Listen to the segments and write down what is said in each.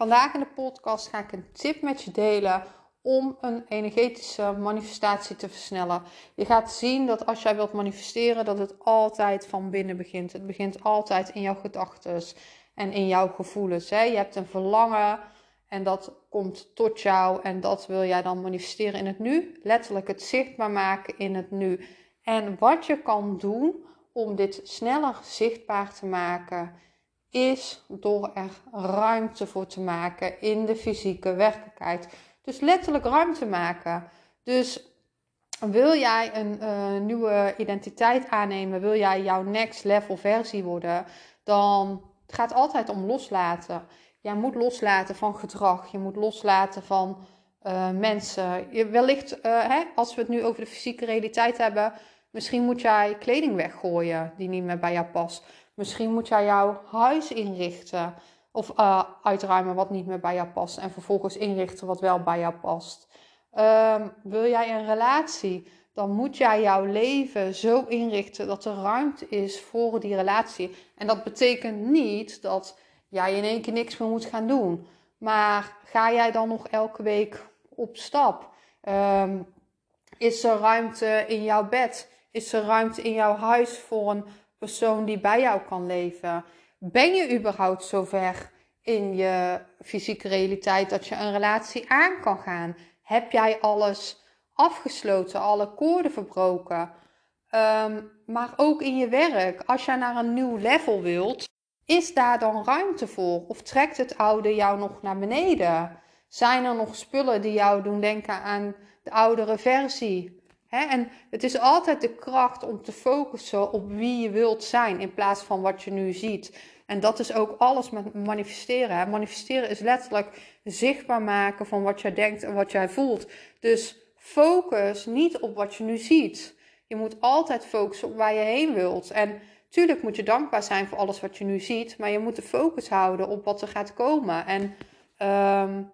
Vandaag in de podcast ga ik een tip met je delen om een energetische manifestatie te versnellen. Je gaat zien dat als jij wilt manifesteren, dat het altijd van binnen begint. Het begint altijd in jouw gedachten en in jouw gevoelens. Hè? Je hebt een verlangen en dat komt tot jou en dat wil jij dan manifesteren in het nu. Letterlijk het zichtbaar maken in het nu. En wat je kan doen om dit sneller zichtbaar te maken, is door er ruimte voor te maken in de fysieke werkelijkheid. Dus letterlijk ruimte maken. Dus wil jij een uh, nieuwe identiteit aannemen, wil jij jouw next level versie worden, dan het gaat altijd om loslaten. Jij moet loslaten van gedrag, je moet loslaten van uh, mensen. Je, wellicht, uh, hè, als we het nu over de fysieke realiteit hebben, misschien moet jij kleding weggooien die niet meer bij jou past. Misschien moet jij jouw huis inrichten of uh, uitruimen wat niet meer bij jou past en vervolgens inrichten wat wel bij jou past. Um, wil jij een relatie, dan moet jij jouw leven zo inrichten dat er ruimte is voor die relatie. En dat betekent niet dat jij in één keer niks meer moet gaan doen. Maar ga jij dan nog elke week op stap? Um, is er ruimte in jouw bed? Is er ruimte in jouw huis voor een persoon die bij jou kan leven? Ben je überhaupt zover in je fysieke realiteit dat je een relatie aan kan gaan? Heb jij alles afgesloten, alle koorden verbroken? Um, maar ook in je werk, als jij naar een nieuw level wilt, is daar dan ruimte voor? Of trekt het oude jou nog naar beneden? Zijn er nog spullen die jou doen denken aan de oudere versie? En het is altijd de kracht om te focussen op wie je wilt zijn in plaats van wat je nu ziet. En dat is ook alles met manifesteren. Manifesteren is letterlijk zichtbaar maken van wat jij denkt en wat jij voelt. Dus focus niet op wat je nu ziet. Je moet altijd focussen op waar je heen wilt. En tuurlijk moet je dankbaar zijn voor alles wat je nu ziet, maar je moet de focus houden op wat er gaat komen. En um,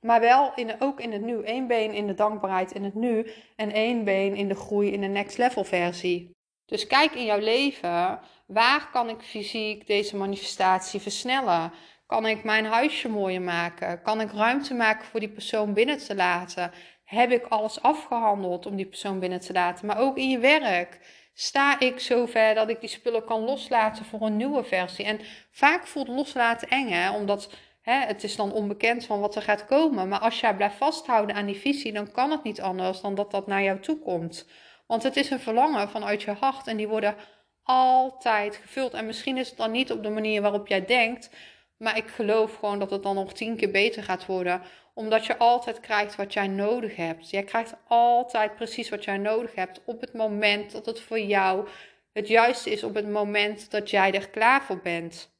maar wel in, ook in het nu. Eén been in de dankbaarheid in het nu. En één been in de groei in de next level versie. Dus kijk in jouw leven. Waar kan ik fysiek deze manifestatie versnellen? Kan ik mijn huisje mooier maken? Kan ik ruimte maken voor die persoon binnen te laten? Heb ik alles afgehandeld om die persoon binnen te laten? Maar ook in je werk. Sta ik zover dat ik die spullen kan loslaten voor een nieuwe versie? En vaak voelt loslaten eng, hè? Omdat Het is dan onbekend van wat er gaat komen. Maar als jij blijft vasthouden aan die visie, dan kan het niet anders dan dat dat naar jou toe komt. Want het is een verlangen vanuit je hart en die worden altijd gevuld. En misschien is het dan niet op de manier waarop jij denkt. Maar ik geloof gewoon dat het dan nog tien keer beter gaat worden. Omdat je altijd krijgt wat jij nodig hebt. Jij krijgt altijd precies wat jij nodig hebt. Op het moment dat het voor jou het juiste is. Op het moment dat jij er klaar voor bent.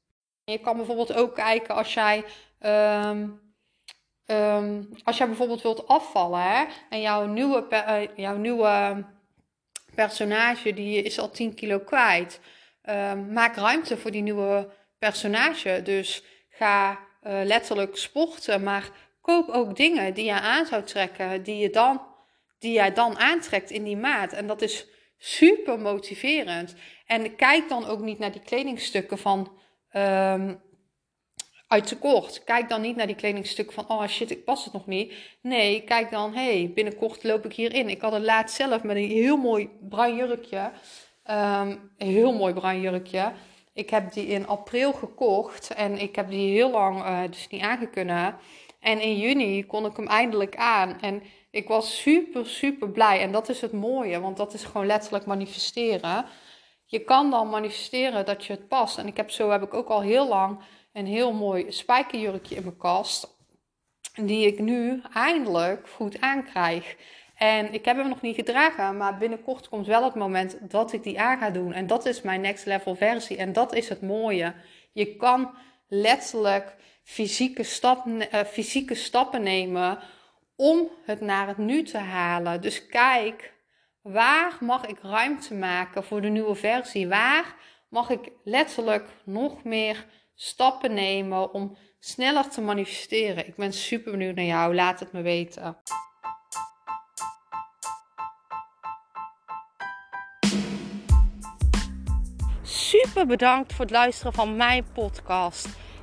Je kan bijvoorbeeld ook kijken als jij, um, um, als jij bijvoorbeeld wilt afvallen hè, en jouw nieuwe, uh, jouw nieuwe personage die is al 10 kilo kwijt. Um, maak ruimte voor die nieuwe personage. Dus ga uh, letterlijk sporten, maar koop ook dingen die je aan zou trekken, die, je dan, die jij dan aantrekt in die maat. En dat is super motiverend. En kijk dan ook niet naar die kledingstukken van um, uit tekort. Kijk dan niet naar die kledingstuk van, oh shit, ik pas het nog niet. Nee, kijk dan, hey, binnenkort loop ik hierin. Ik had het laatst zelf met een heel mooi bruin jurkje. Um, een heel mooi bruin jurkje. Ik heb die in april gekocht en ik heb die heel lang uh, dus niet aangekunnen. En in juni kon ik hem eindelijk aan. En ik was super, super blij. En dat is het mooie, want dat is gewoon letterlijk manifesteren je kan dan manifesteren dat je het past. En ik heb zo heb ik ook al heel lang een heel mooi spijkerjurkje in mijn kast. Die ik nu eindelijk goed aankrijg. En ik heb hem nog niet gedragen, maar binnenkort komt wel het moment dat ik die aan ga doen. En dat is mijn next level versie. En dat is het mooie. Je kan letterlijk fysieke, uh, fysieke stappen nemen om het naar het nu te halen. Dus kijk, waar mag ik ruimte maken voor de nieuwe versie? Waar mag ik letterlijk nog meer stappen nemen om sneller te manifesteren? Ik ben super benieuwd naar jou. Laat het me weten. Super bedankt voor het luisteren van mijn podcast.